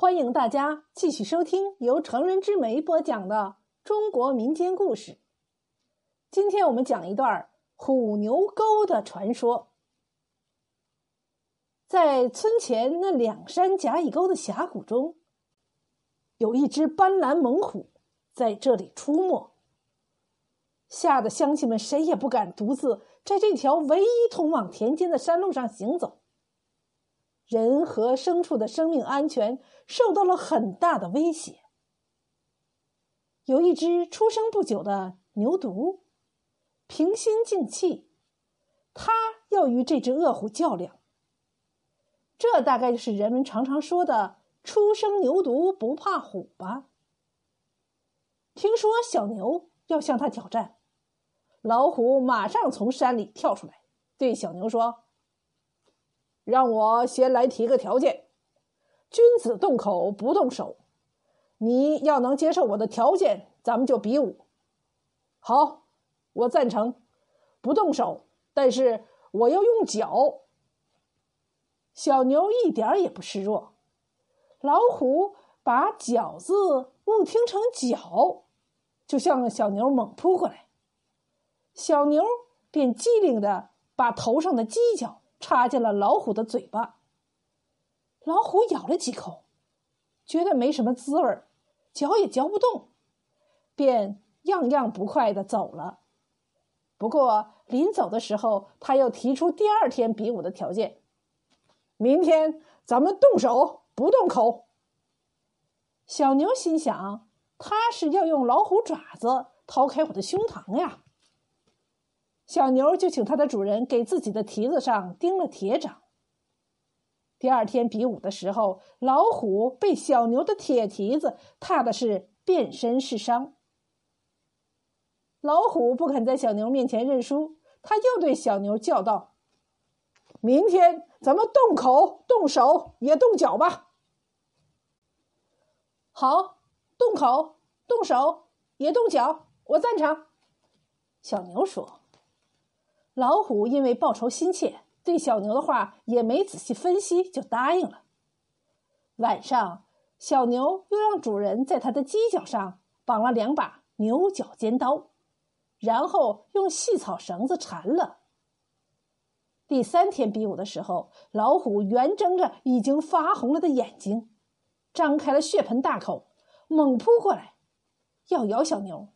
欢迎大家继续收听由成人之美播讲的中国民间故事。今天我们讲一段虎牛沟的传说。在村前那两山夹一沟的峡谷中，有一只斑斓猛虎在这里出没，吓得乡亲们谁也不敢独自在这条唯一通往田间的山路上行走。人和牲畜的生命安全受到了很大的威胁。有一只出生不久的牛犊，平心静气，它要与这只恶虎较量。这大概就是人们常常说的“初生牛犊不怕虎”吧。听说小牛要向它挑战，老虎马上从山里跳出来，对小牛说。让我先来提个条件：君子动口不动手。你要能接受我的条件，咱们就比武。好，我赞成，不动手，但是我要用脚。小牛一点也不示弱。老虎把“脚”字误听成“脚”，就向小牛猛扑过来。小牛便机灵的把头上的犄角。插进了老虎的嘴巴，老虎咬了几口，觉得没什么滋味嚼也嚼不动，便样样不快的走了。不过临走的时候，他又提出第二天比武的条件：明天咱们动手不动口。小牛心想，他是要用老虎爪子掏开我的胸膛呀。小牛就请它的主人给自己的蹄子上钉了铁掌。第二天比武的时候，老虎被小牛的铁蹄子踏的是遍身是伤。老虎不肯在小牛面前认输，他又对小牛叫道：“明天咱们动口、动手也动脚吧。”好，动口、动手也动脚，我赞成。小牛说。老虎因为报仇心切，对小牛的话也没仔细分析，就答应了。晚上，小牛又让主人在它的犄角上绑了两把牛角尖刀，然后用细草绳子缠了。第三天比武的时候，老虎圆睁着已经发红了的眼睛，张开了血盆大口，猛扑过来，要咬小牛。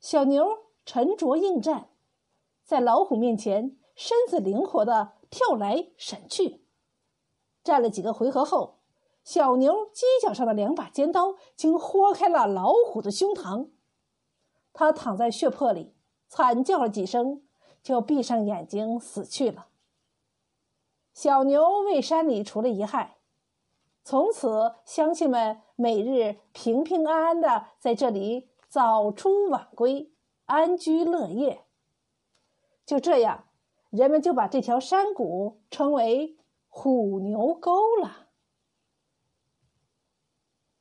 小牛沉着应战。在老虎面前，身子灵活的跳来闪去。战了几个回合后，小牛犄角上的两把尖刀竟豁开了老虎的胸膛。他躺在血泊里，惨叫了几声，就闭上眼睛死去了。小牛为山里除了一害，从此乡亲们每日平平安安的在这里早出晚归，安居乐业。就这样，人们就把这条山谷称为“虎牛沟”了。